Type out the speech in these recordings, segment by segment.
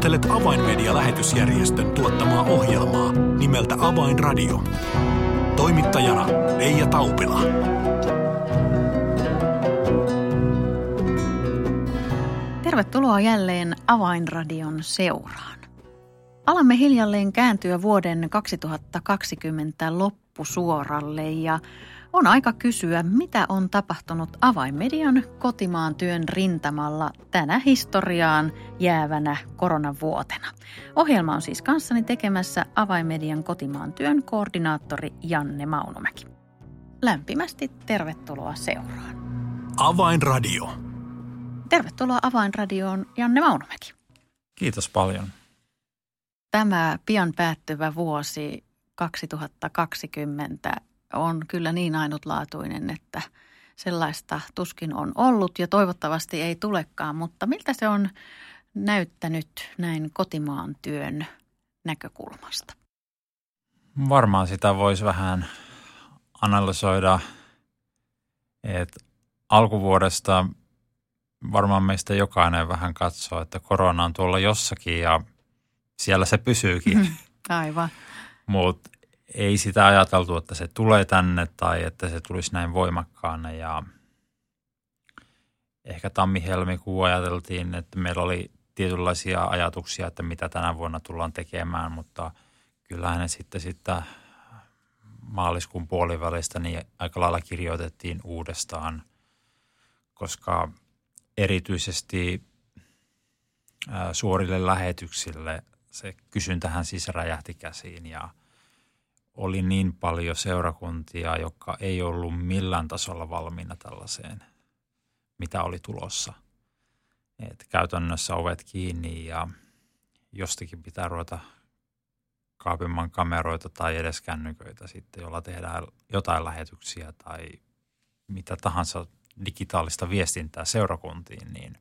Kuuntelet Avainmedia-lähetysjärjestön tuottamaa ohjelmaa nimeltä Avainradio. Toimittajana Leija Taupila. Tervetuloa jälleen Avainradion seuraan. Alamme hiljalleen kääntyä vuoden 2020 loppusuoralle ja on aika kysyä, mitä on tapahtunut avainmedian kotimaan työn rintamalla tänä historiaan jäävänä koronavuotena. Ohjelma on siis kanssani tekemässä avainmedian kotimaan työn koordinaattori Janne Maunomäki. Lämpimästi tervetuloa seuraan. Avainradio. Tervetuloa Avainradioon Janne Maunomäki. Kiitos paljon. Tämä pian päättyvä vuosi 2020 on kyllä niin ainutlaatuinen, että sellaista tuskin on ollut ja toivottavasti ei tulekaan, mutta miltä se on näyttänyt näin kotimaan työn näkökulmasta? Varmaan sitä voisi vähän analysoida, että alkuvuodesta varmaan meistä jokainen vähän katsoo, että korona on tuolla jossakin ja siellä se pysyykin. Aivan. Mutta ei sitä ajateltu, että se tulee tänne tai että se tulisi näin voimakkaana. Ja ehkä tammi-helmikuu ajateltiin, että meillä oli tietynlaisia ajatuksia, että mitä tänä vuonna tullaan tekemään, mutta kyllähän ne sitten, sitten maaliskuun puolivälistä niin aika lailla kirjoitettiin uudestaan, koska erityisesti suorille lähetyksille se kysyntähän siis räjähti käsiin ja – oli niin paljon seurakuntia, jotka ei ollut millään tasolla valmiina tällaiseen, mitä oli tulossa. Et käytännössä ovet kiinni ja jostakin pitää ruveta kaapimaan kameroita tai edes kännyköitä sitten, jolla tehdään jotain lähetyksiä tai mitä tahansa digitaalista viestintää seurakuntiin, niin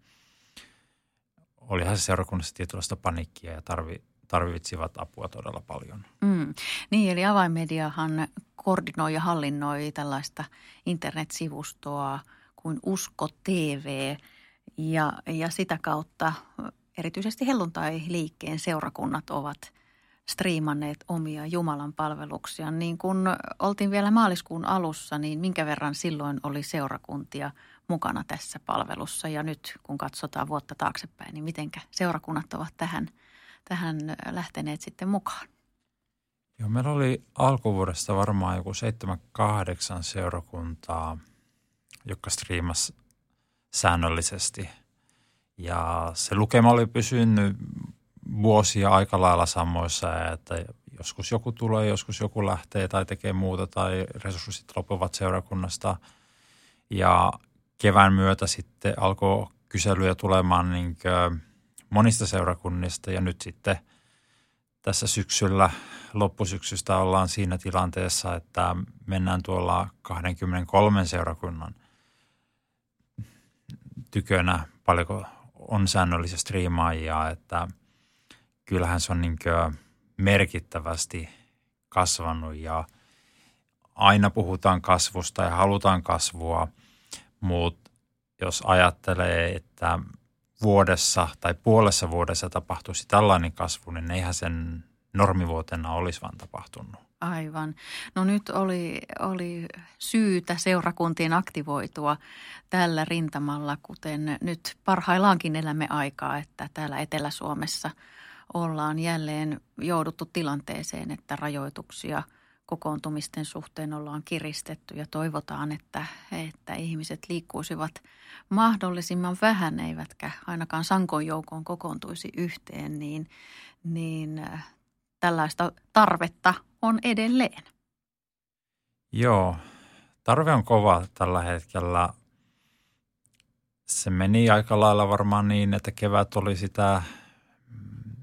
olihan se seurakunnassa tietynlaista panikkia ja tarvi, tarvitsivat apua todella paljon. Mm. Niin, eli avainmediahan koordinoi ja hallinnoi tällaista internetsivustoa kuin Usko TV ja, ja sitä kautta erityisesti helluntai-liikkeen seurakunnat ovat striimanneet omia Jumalan palveluksia. Niin kun oltiin vielä maaliskuun alussa, niin minkä verran silloin oli seurakuntia mukana tässä palvelussa ja nyt kun katsotaan vuotta taaksepäin, niin mitenkä seurakunnat ovat tähän – tähän lähteneet sitten mukaan? Joo, meillä oli alkuvuodesta varmaan joku 7-8 seurakuntaa, jotka striimas säännöllisesti. Ja se lukema oli pysynyt vuosia aika lailla samoissa, että joskus joku tulee, joskus joku lähtee tai tekee muuta tai resurssit loppuvat seurakunnasta. Ja kevään myötä sitten alkoi kyselyjä tulemaan niin monista seurakunnista ja nyt sitten tässä syksyllä, loppusyksystä ollaan siinä tilanteessa, että mennään tuolla 23 seurakunnan tykönä, paljonko on säännöllisiä striimaajia, että kyllähän se on niin merkittävästi kasvanut ja aina puhutaan kasvusta ja halutaan kasvua, mutta jos ajattelee, että vuodessa tai puolessa vuodessa tapahtuisi tällainen kasvu, niin eihän sen normivuotena olisi vaan tapahtunut. Aivan. No nyt oli, oli syytä seurakuntien aktivoitua tällä rintamalla, kuten nyt parhaillaankin elämme aikaa, että täällä Etelä-Suomessa ollaan jälleen jouduttu tilanteeseen, että rajoituksia – kokoontumisten suhteen ollaan kiristetty ja toivotaan, että, että ihmiset liikkuisivat mahdollisimman vähän, eivätkä ainakaan sankon joukoon kokoontuisi yhteen, niin, niin äh, tällaista tarvetta on edelleen. Joo, tarve on kova tällä hetkellä. Se meni aika lailla varmaan niin, että kevät oli sitä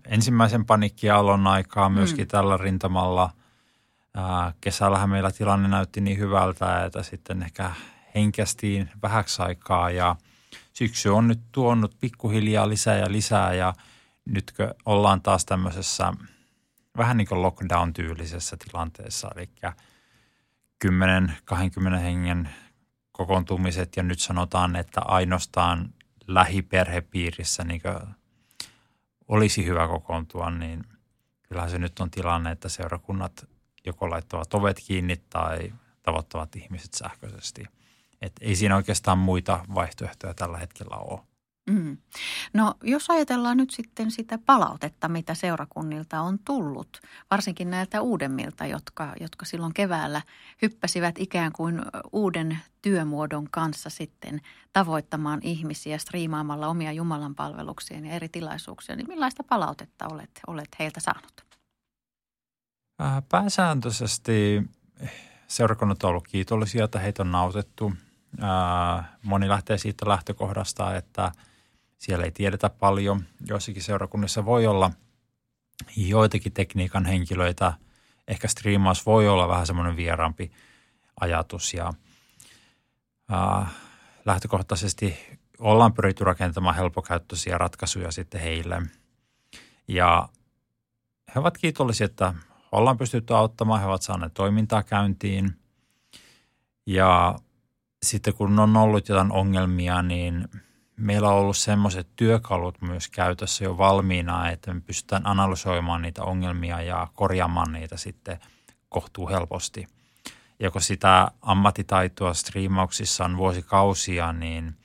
ensimmäisen panikkialon aikaa myöskin mm. tällä rintamalla – Kesällähän meillä tilanne näytti niin hyvältä, että sitten ehkä henkästiin vähäksi aikaa ja syksy on nyt tuonut pikkuhiljaa lisää ja lisää ja nytkö ollaan taas tämmöisessä vähän niin kuin lockdown-tyylisessä tilanteessa, eli 10-20 hengen kokoontumiset ja nyt sanotaan, että ainoastaan lähiperhepiirissä niin olisi hyvä kokoontua, niin kyllähän se nyt on tilanne, että seurakunnat joko laittavat ovet kiinni tai tavoittavat ihmiset sähköisesti. Et ei siinä oikeastaan muita vaihtoehtoja tällä hetkellä ole. Mm. No jos ajatellaan nyt sitten sitä palautetta, mitä seurakunnilta on tullut, varsinkin näiltä uudemmilta, jotka, jotka silloin keväällä hyppäsivät ikään kuin uuden työmuodon kanssa sitten tavoittamaan ihmisiä striimaamalla omia Jumalan palveluksia ja eri tilaisuuksia, niin millaista palautetta olet, olet heiltä saanut? Äh, pääsääntöisesti seurakunnat ovat olleet kiitollisia, että heitä on nautettu. Äh, moni lähtee siitä lähtökohdasta, että – siellä ei tiedetä paljon. Joissakin seurakunnissa voi olla joitakin tekniikan henkilöitä. Ehkä striimaus voi olla vähän semmoinen vieraampi ajatus ja äh, lähtökohtaisesti ollaan pyritty rakentamaan helpokäyttöisiä ratkaisuja sitten heille. Ja he ovat kiitollisia, että ollaan pystytty auttamaan, he ovat saaneet toimintaa käyntiin. Ja sitten kun on ollut jotain ongelmia, niin meillä on ollut semmoiset työkalut myös käytössä jo valmiina, että me pystytään analysoimaan niitä ongelmia ja korjaamaan niitä sitten kohtuu helposti. Ja kun sitä ammattitaitoa striimauksissa on vuosikausia, niin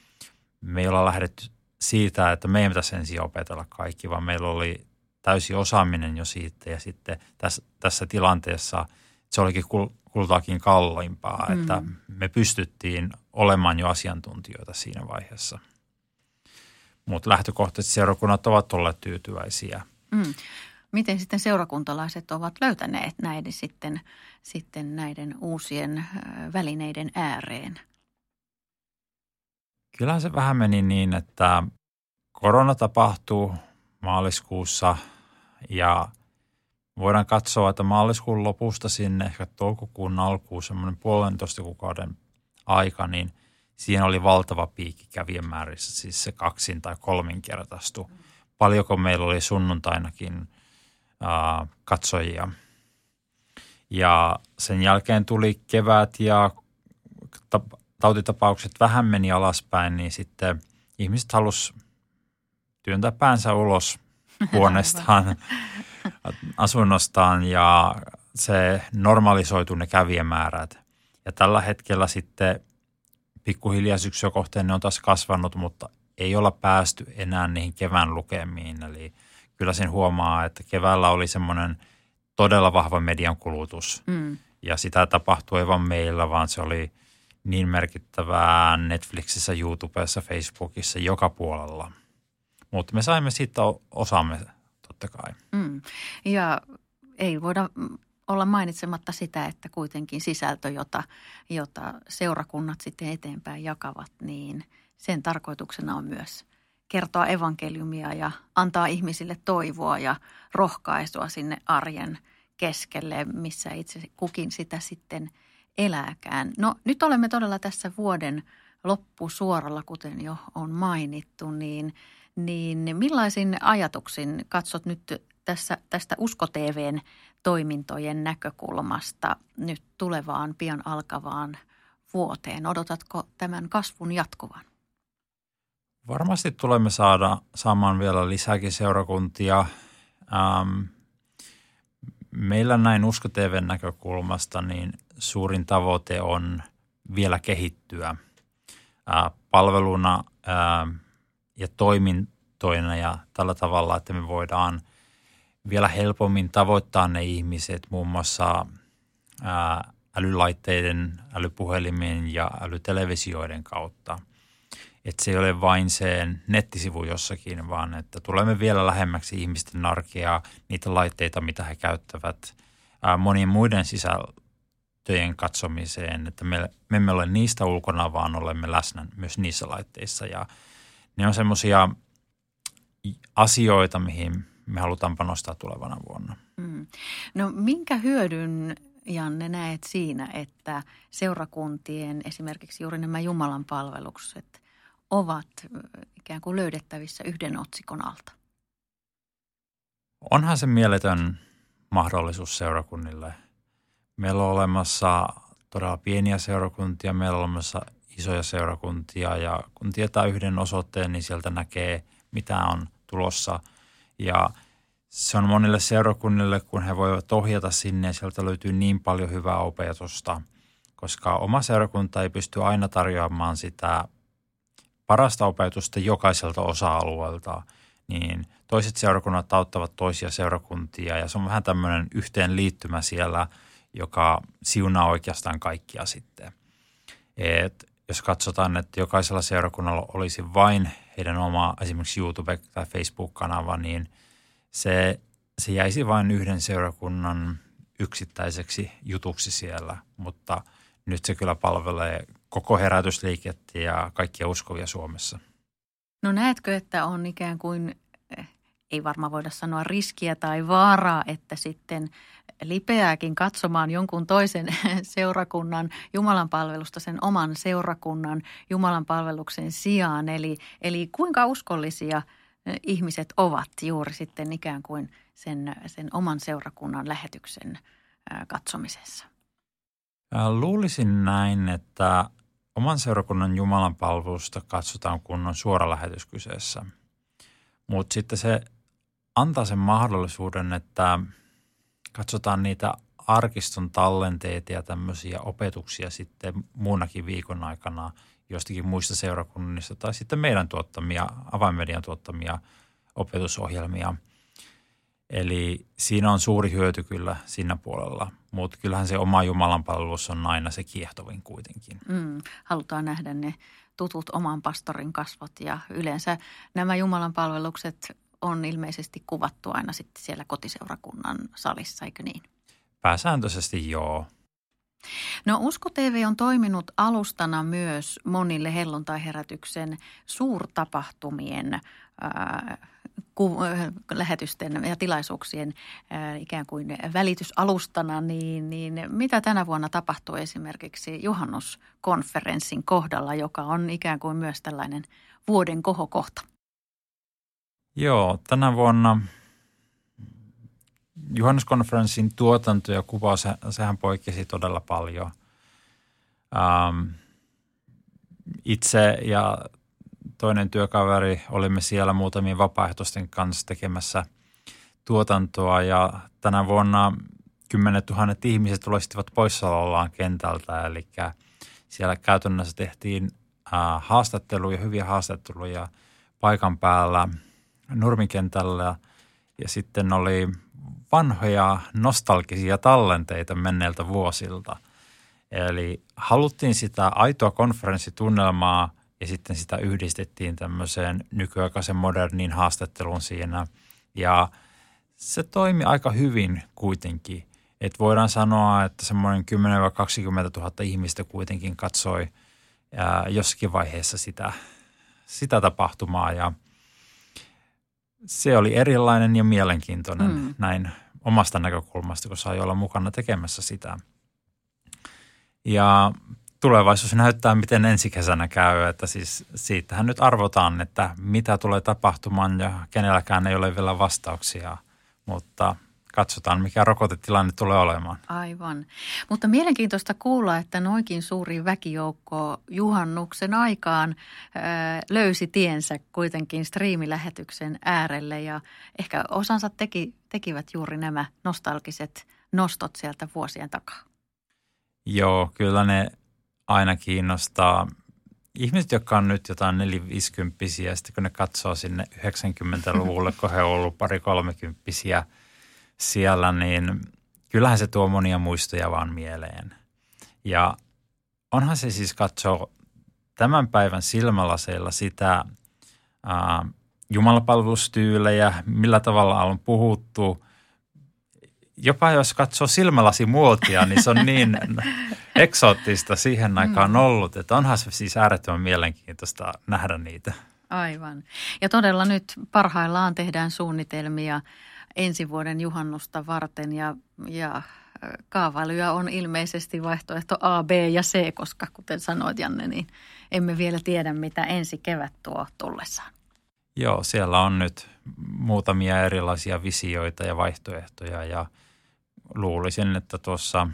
me ei olla lähdetty siitä, että me ei pitäisi ensin opetella kaikki, vaan meillä oli täysi osaaminen jo siitä ja sitten tässä, tässä tilanteessa se olikin kultaakin kalliimpaa, mm. että me pystyttiin olemaan jo asiantuntijoita siinä vaiheessa – mutta lähtökohtaisesti seurakunnat ovat olleet tyytyväisiä. Mm. Miten sitten seurakuntalaiset ovat löytäneet näiden sitten, sitten näiden uusien välineiden ääreen? Kyllähän se vähän meni niin, että korona tapahtuu maaliskuussa ja voidaan katsoa, että maaliskuun lopusta sinne ehkä toukokuun alkuun semmoinen puolentoista kuukauden aika, niin siinä oli valtava piikki kävijän määrissä, siis se kaksin tai kolminkertaistu. Paljonko meillä oli sunnuntainakin ää, katsojia. Ja sen jälkeen tuli kevät ja tautitapaukset vähän meni alaspäin, niin sitten ihmiset halus työntää päänsä ulos huoneestaan, asunnostaan ja se normalisoitu ne kävijämäärät. Ja tällä hetkellä sitten pikkuhiljaa syksyä kohteen ne on taas kasvanut, mutta ei olla päästy enää niihin kevään lukemiin. Eli kyllä sen huomaa, että keväällä oli semmoinen todella vahva median kulutus. Mm. Ja sitä tapahtui ei vain meillä, vaan se oli niin merkittävää Netflixissä, YouTubessa, Facebookissa, joka puolella. Mutta me saimme siitä osaamme totta kai. Mm. Ja ei voida olla mainitsematta sitä, että kuitenkin sisältö, jota, jota seurakunnat sitten eteenpäin jakavat, niin sen tarkoituksena on myös kertoa evankeliumia ja antaa ihmisille toivoa ja rohkaisua sinne arjen keskelle, missä itse kukin sitä sitten elääkään. No nyt olemme todella tässä vuoden loppusuoralla, kuten jo on mainittu, niin, niin millaisin ajatuksin katsot nyt tässä, tästä Usko TVn toimintojen näkökulmasta nyt tulevaan pian alkavaan vuoteen? Odotatko tämän kasvun jatkuvan? Varmasti tulemme saada saamaan vielä lisääkin seurakuntia. Ähm, meillä näin Usko TVn näkökulmasta niin suurin tavoite on vielä kehittyä äh, palveluna äh, ja toimintoina ja tällä tavalla, että me voidaan – vielä helpommin tavoittaa ne ihmiset muun muassa ää, älylaitteiden, älypuhelimien ja älytelevisioiden kautta. Että se ei ole vain se nettisivu jossakin, vaan että tulemme vielä lähemmäksi ihmisten arkea, niitä laitteita, mitä he käyttävät ää, monien muiden sisältöjen katsomiseen. Että me, me emme ole niistä ulkona, vaan olemme läsnä myös niissä laitteissa. Ja ne on semmoisia asioita, mihin me halutaan panostaa tulevana vuonna. Mm. No minkä hyödyn, Janne, näet siinä, että seurakuntien esimerkiksi juuri nämä Jumalan palvelukset ovat ikään kuin löydettävissä yhden otsikon alta? Onhan se mieletön mahdollisuus seurakunnille. Meillä on olemassa todella pieniä seurakuntia, meillä on olemassa isoja seurakuntia ja kun tietää yhden osoitteen, niin sieltä näkee, mitä on tulossa – Ja se on monille seurakunnille, kun he voivat ohjata sinne ja sieltä löytyy niin paljon hyvää opetusta, koska oma seurakunta ei pysty aina tarjoamaan sitä parasta opetusta jokaiselta osa-alueelta, niin toiset seurakunnat auttavat toisia seurakuntia ja se on vähän tämmöinen yhteenliittymä siellä, joka siunaa oikeastaan kaikkia sitten. Et jos katsotaan, että jokaisella seurakunnalla olisi vain heidän oma esimerkiksi YouTube- tai Facebook-kanava, niin se, se jäisi vain yhden seurakunnan yksittäiseksi jutuksi siellä, mutta nyt se kyllä palvelee koko herätysliikettä ja kaikkia uskovia Suomessa. No näetkö, että on ikään kuin, eh, ei varmaan voida sanoa riskiä tai vaaraa, että sitten lipeääkin katsomaan jonkun toisen seurakunnan Jumalan palvelusta sen oman seurakunnan Jumalan palveluksen sijaan. Eli, eli kuinka uskollisia eh, ihmiset ovat juuri sitten ikään kuin sen, sen oman seurakunnan lähetyksen eh, katsomisessa? Luulisin näin, että oman seurakunnan Jumalan palvelusta katsotaan kun on suora lähetys kyseessä. Mutta sitten se antaa sen mahdollisuuden, että katsotaan niitä arkiston tallenteita ja tämmöisiä opetuksia sitten muunakin viikon aikana jostakin muista seurakunnista tai sitten meidän tuottamia, avainmedian tuottamia opetusohjelmia. Eli siinä on suuri hyöty kyllä siinä puolella, mutta kyllähän se oma Jumalan palvelus on aina se kiehtovin kuitenkin. Mm, halutaan nähdä ne tutut oman pastorin kasvot ja yleensä nämä Jumalan palvelukset on ilmeisesti kuvattu aina sitten siellä kotiseurakunnan salissa, eikö niin? Pääsääntöisesti joo. No Usko TV on toiminut alustana myös monille helluntai-herätyksen suurtapahtumien ää, ku, lähetysten ja tilaisuuksien ää, ikään kuin välitysalustana, niin, niin mitä tänä vuonna tapahtuu esimerkiksi juhannuskonferenssin kohdalla, joka on ikään kuin myös tällainen vuoden kohokohta? Joo, tänä vuonna juhannuskonferenssin tuotanto ja kuva, se, sehän poikkesi todella paljon. Ähm, itse ja toinen työkaveri olimme siellä muutamien vapaaehtoisten kanssa tekemässä tuotantoa ja tänä vuonna kymmenet tuhannet ihmiset olisivat poissaolollaan kentältä, eli siellä käytännössä tehtiin äh, haastatteluja, hyviä haastatteluja paikan päällä – nurmikentällä ja sitten oli vanhoja nostalgisia tallenteita menneiltä vuosilta. Eli haluttiin sitä aitoa konferenssitunnelmaa ja sitten sitä yhdistettiin tämmöiseen nykyaikaisen moderniin haastatteluun siinä. Ja se toimi aika hyvin kuitenkin. Et voidaan sanoa, että semmoinen 10-20 000 ihmistä kuitenkin katsoi jossakin vaiheessa sitä, sitä tapahtumaa ja – se oli erilainen ja mielenkiintoinen mm. näin omasta näkökulmasta, kun sai olla mukana tekemässä sitä. Ja tulevaisuus näyttää, miten ensi kesänä käy, että siis siitähän nyt arvotaan, että mitä tulee tapahtumaan ja kenelläkään ei ole vielä vastauksia, mutta – katsotaan, mikä rokotetilanne tulee olemaan. Aivan. Mutta mielenkiintoista kuulla, että noinkin suuri väkijoukko juhannuksen aikaan ää, löysi tiensä kuitenkin striimilähetyksen äärelle ja ehkä osansa teki, tekivät juuri nämä nostalgiset nostot sieltä vuosien takaa. Joo, kyllä ne aina kiinnostaa. Ihmiset, jotka on nyt jotain nelivisikymppisiä, sitten kun ne katsoo sinne 90-luvulle, kun he ovat olleet pari kolmekymppisiä – siellä, niin kyllähän se tuo monia muistoja vaan mieleen. Ja onhan se siis katsoa tämän päivän silmälaseilla sitä ää, jumalapalvelustyylejä, millä tavalla on puhuttu. Jopa jos katsoo silmälasimuotia, niin se on niin eksoottista siihen aikaan mm. ollut, että onhan se siis äärettömän mielenkiintoista nähdä niitä. Aivan. Ja todella nyt parhaillaan tehdään suunnitelmia ensi vuoden juhannusta varten ja, ja kaavailuja on ilmeisesti vaihtoehto A, B ja C, koska kuten sanoit Janne, niin emme vielä tiedä, mitä ensi kevät tuo tullessaan. Joo, siellä on nyt muutamia erilaisia visioita ja vaihtoehtoja ja luulisin, että tuossa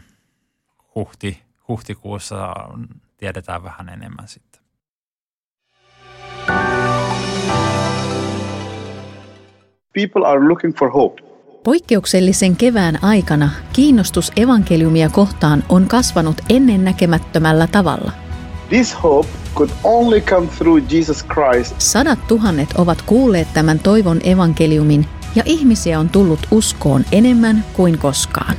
huhti, huhtikuussa tiedetään vähän enemmän sitten. People are looking for hope. Poikkeuksellisen kevään aikana kiinnostus evankeliumia kohtaan on kasvanut ennennäkemättömällä tavalla. This hope could only come through Jesus Christ. Sadat tuhannet ovat kuulleet tämän toivon evankeliumin ja ihmisiä on tullut uskoon enemmän kuin koskaan.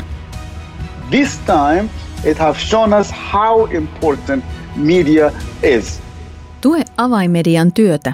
This time it has shown us how important media is. Tue avaimedian työtä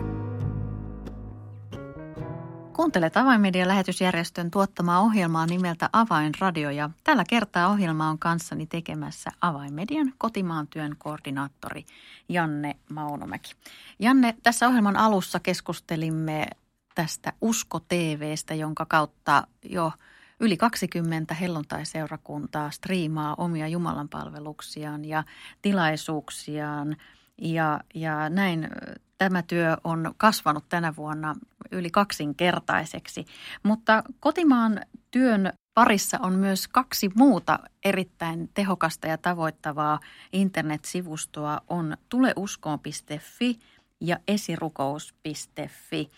Kuuntelet Avainmedian lähetysjärjestön tuottamaa ohjelmaa nimeltä Avainradio ja tällä kertaa ohjelma on kanssani tekemässä Avainmedian kotimaan työn koordinaattori Janne Maunomäki. Janne, tässä ohjelman alussa keskustelimme tästä Usko TVstä, jonka kautta jo yli 20 helluntai-seurakuntaa striimaa omia Jumalan palveluksiaan ja tilaisuuksiaan ja, ja näin tämä työ on kasvanut tänä vuonna yli kaksinkertaiseksi. Mutta kotimaan työn parissa on myös kaksi muuta erittäin tehokasta ja tavoittavaa internetsivustoa. On tuleuskoon.fi ja esirukous.fi.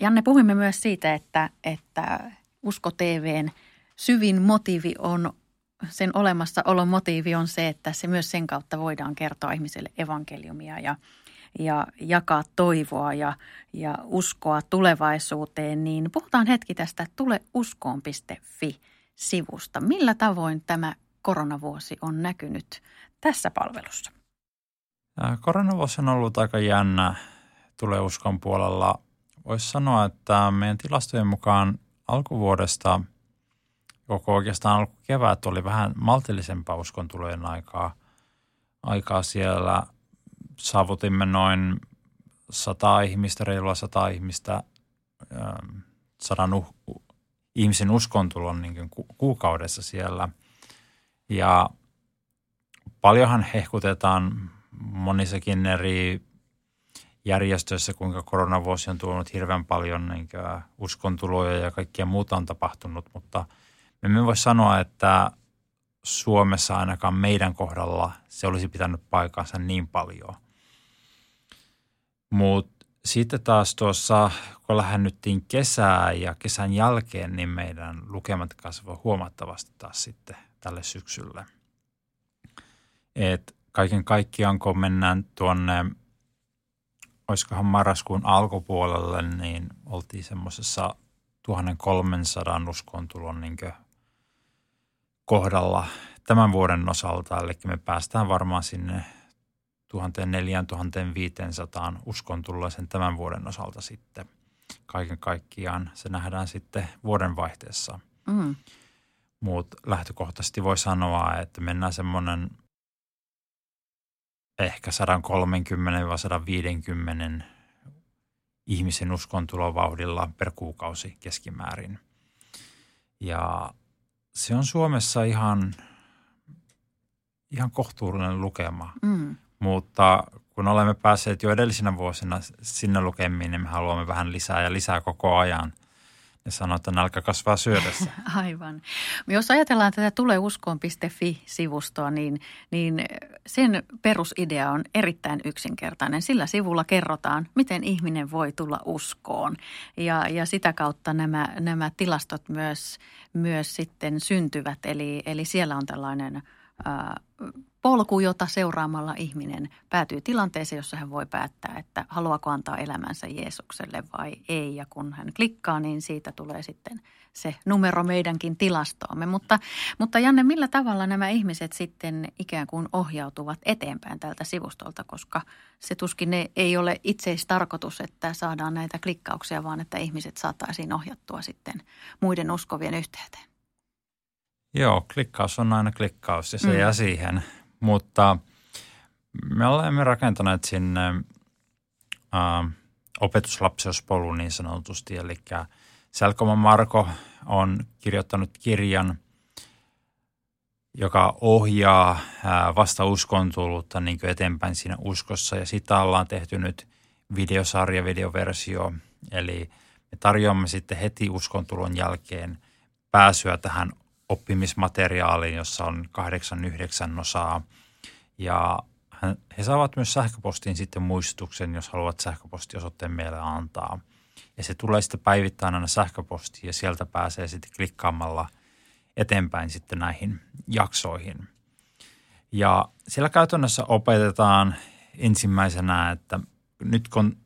Janne, puhuimme myös siitä, että, että Usko TVn syvin motiivi on, sen olemassaolon motiivi on se, että se myös sen kautta voidaan kertoa ihmiselle evankeliumia ja, ja jakaa toivoa ja, ja uskoa tulevaisuuteen, niin puhutaan hetki tästä tuleuskoon.fi-sivusta. Millä tavoin tämä koronavuosi on näkynyt tässä palvelussa? Koronavuosi on ollut aika jännä tuleuskon puolella. Voisi sanoa, että meidän tilastojen mukaan alkuvuodesta koko oikeastaan alkukevät oli vähän maltillisempaa uskontulojen aikaa. Aikaa siellä saavutimme noin sata ihmistä, reilua sata ihmistä, ähm, sadan uh, ihmisen uskontulon niin ku, kuukaudessa siellä. Ja paljonhan hehkutetaan monissakin eri järjestöissä, kuinka koronavuosi on tuonut hirveän paljon niin uskontuloja ja kaikkia muuta on tapahtunut, mutta me emme voi sanoa, että Suomessa ainakaan meidän kohdalla se olisi pitänyt paikkansa niin paljon. Mutta sitten taas tuossa, kun lähennyttiin kesää ja kesän jälkeen, niin meidän lukemat kasvoivat huomattavasti taas sitten tälle syksylle. Et kaiken kaikkiaan, kun mennään tuonne – olisikohan marraskuun alkupuolelle, niin oltiin semmoisessa 1300 uskontulon niin kohdalla tämän vuoden osalta. Eli me päästään varmaan sinne 1400-1500 sen tämän vuoden osalta sitten. Kaiken kaikkiaan se nähdään sitten vuoden vaihteessa. Mm. Mutta lähtökohtaisesti voi sanoa, että mennään semmoinen – ehkä 130-150 ihmisen uskontulovauhdilla per kuukausi keskimäärin. Ja se on Suomessa ihan, ihan kohtuullinen lukema, mm. Mutta kun olemme päässeet jo edellisinä vuosina sinne lukemiin, niin me haluamme vähän lisää ja lisää koko ajan – ja että nälkä kasvaa syödessä. Aivan. Jos ajatellaan tätä tuleuskoon.fi-sivustoa, niin, niin sen perusidea on erittäin yksinkertainen. Sillä sivulla kerrotaan, miten ihminen voi tulla uskoon. Ja, ja sitä kautta nämä, nämä tilastot myös, myös sitten syntyvät. Eli, eli siellä on tällainen ää, polku, jota seuraamalla ihminen päätyy tilanteeseen, jossa hän voi päättää, että haluaako antaa elämänsä Jeesukselle vai ei. Ja kun hän klikkaa, niin siitä tulee sitten se numero meidänkin tilastoomme. Mutta, mutta Janne, millä tavalla nämä ihmiset sitten ikään kuin ohjautuvat eteenpäin tältä sivustolta, koska se tuskin ne ei ole itseistarkoitus, että saadaan näitä klikkauksia, vaan että ihmiset saataisiin ohjattua sitten muiden uskovien yhteyteen. Joo, klikkaus on aina klikkaus ja se mm. jää siihen. Mutta me olemme rakentaneet sinne äh, opetuslapseuspolun niin sanotusti, eli Selkoma Marko on kirjoittanut kirjan, joka ohjaa vasta uskon tullutta niin eteenpäin siinä uskossa. Ja sitä ollaan tehty nyt videosarja, videoversio, eli me tarjoamme sitten heti uskontulon jälkeen pääsyä tähän oppimismateriaaliin, jossa on kahdeksan, yhdeksän osaa. Ja he saavat myös sähköpostiin sitten muistutuksen, jos haluat sähköpostiosoitteen meille antaa. Ja se tulee sitten päivittäin aina sähköpostiin ja sieltä pääsee sitten klikkaamalla eteenpäin sitten näihin jaksoihin. Ja siellä käytännössä opetetaan ensimmäisenä, että nyt kun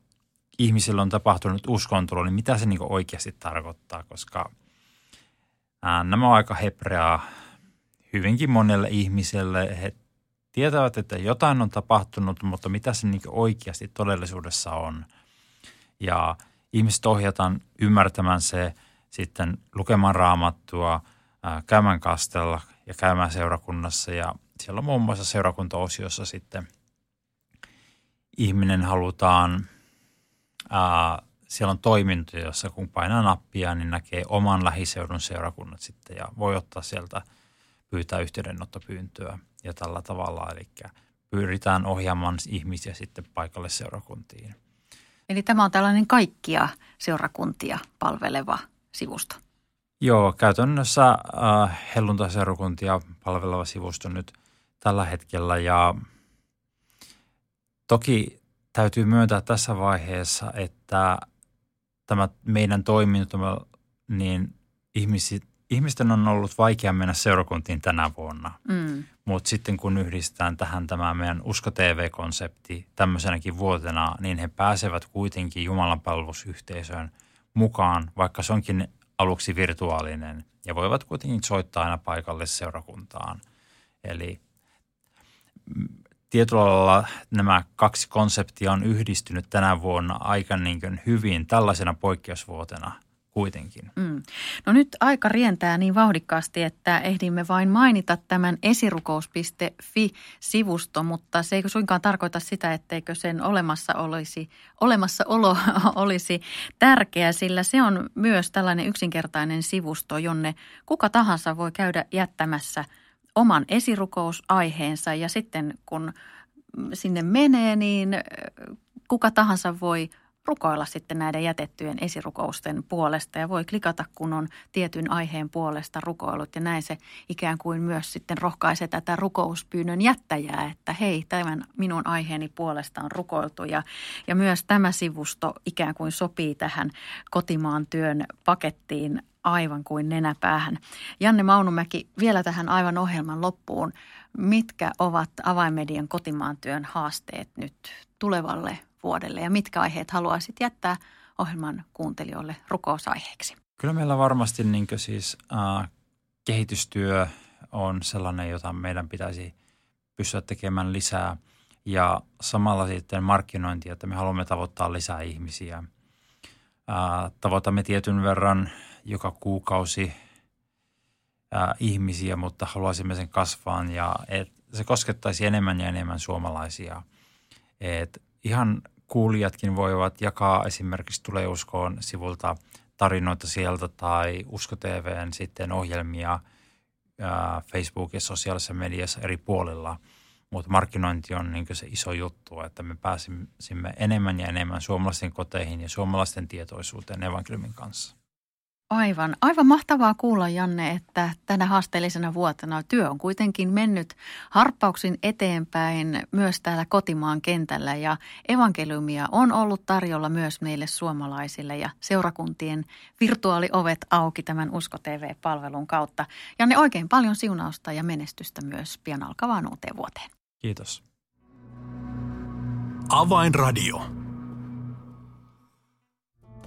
ihmisillä on tapahtunut uskontulo, niin mitä se niin oikeasti tarkoittaa, koska nämä on aika hebreaa hyvinkin monelle ihmiselle. He tietävät, että jotain on tapahtunut, mutta mitä se niin oikeasti todellisuudessa on. Ja ihmiset ohjataan ymmärtämään se sitten lukemaan raamattua, käymään kastella ja käymään seurakunnassa. Ja siellä on muun muassa seurakuntaosiossa sitten ihminen halutaan, ää, siellä on toimintoja, jossa kun painaa nappia, niin näkee oman lähiseudun seurakunnat sitten ja voi ottaa sieltä pyytää yhteydenottopyyntöä ja tällä tavalla. Eli pyritään ohjaamaan ihmisiä sitten paikalle seurakuntiin. Eli tämä on tällainen kaikkia seurakuntia palveleva sivusto. Joo, käytännössä äh, helluntaseurakuntia palveleva sivusto nyt tällä hetkellä ja toki täytyy myöntää tässä vaiheessa, että tämä meidän toiminta, niin ihmiset, ihmisten on ollut vaikea mennä seurakuntiin tänä vuonna. Mm. Mutta sitten kun yhdistetään tähän tämä meidän Usko TV-konsepti tämmöisenäkin vuotena, niin he pääsevät kuitenkin Jumalan palvelusyhteisöön mukaan, vaikka se onkin aluksi virtuaalinen ja voivat kuitenkin soittaa aina paikalle seurakuntaan. Eli tietyllä lailla nämä kaksi konseptia on yhdistynyt tänä vuonna aika niin hyvin tällaisena poikkeusvuotena – kuitenkin. Mm. No nyt aika rientää niin vauhdikkaasti, että ehdimme vain mainita tämän esirukous.fi-sivusto, mutta se ei suinkaan tarkoita sitä, etteikö sen olemassa olisi, olemassaolo olisi tärkeä, sillä se on myös tällainen yksinkertainen sivusto, jonne kuka tahansa voi käydä jättämässä oman esirukousaiheensa ja sitten kun sinne menee, niin kuka tahansa voi rukoilla sitten näiden jätettyjen esirukousten puolesta ja voi klikata, kun on tietyn aiheen puolesta rukoillut ja näin se ikään kuin myös sitten rohkaisee tätä rukouspyynnön jättäjää, että hei, tämän minun aiheeni puolesta on rukoiltu ja, ja myös tämä sivusto ikään kuin sopii tähän kotimaan työn pakettiin aivan kuin nenäpäähän. Janne Maunumäki, vielä tähän aivan ohjelman loppuun. Mitkä ovat avaimedian kotimaan työn haasteet nyt tulevalle vuodelle ja mitkä aiheet haluaisit jättää ohjelman kuuntelijoille rukousaiheeksi? Kyllä meillä varmasti niin siis äh, kehitystyö on sellainen, jota meidän pitäisi pystyä tekemään lisää ja samalla sitten markkinointi, että me haluamme tavoittaa lisää ihmisiä. Äh, tavoitamme tietyn verran joka kuukausi äh, ihmisiä, mutta haluaisimme sen kasvaa ja et se koskettaisi enemmän ja enemmän suomalaisia. Et ihan kuulijatkin voivat jakaa esimerkiksi Tulee uskoon sivulta tarinoita sieltä tai Usko TVn sitten ohjelmia Facebookissa, sosiaalisessa mediassa eri puolilla. Mutta markkinointi on niin se iso juttu, että me pääsimme enemmän ja enemmän suomalaisten koteihin ja suomalaisten tietoisuuteen evankeliumin kanssa. Aivan. Aivan mahtavaa kuulla, Janne, että tänä haasteellisena vuotena työ on kuitenkin mennyt harppauksin eteenpäin myös täällä kotimaan kentällä ja evankeliumia on ollut tarjolla myös meille suomalaisille ja seurakuntien virtuaaliovet auki tämän Usko TV-palvelun kautta. Janne, oikein paljon siunausta ja menestystä myös pian alkavaan uuteen vuoteen. Kiitos. Avainradio.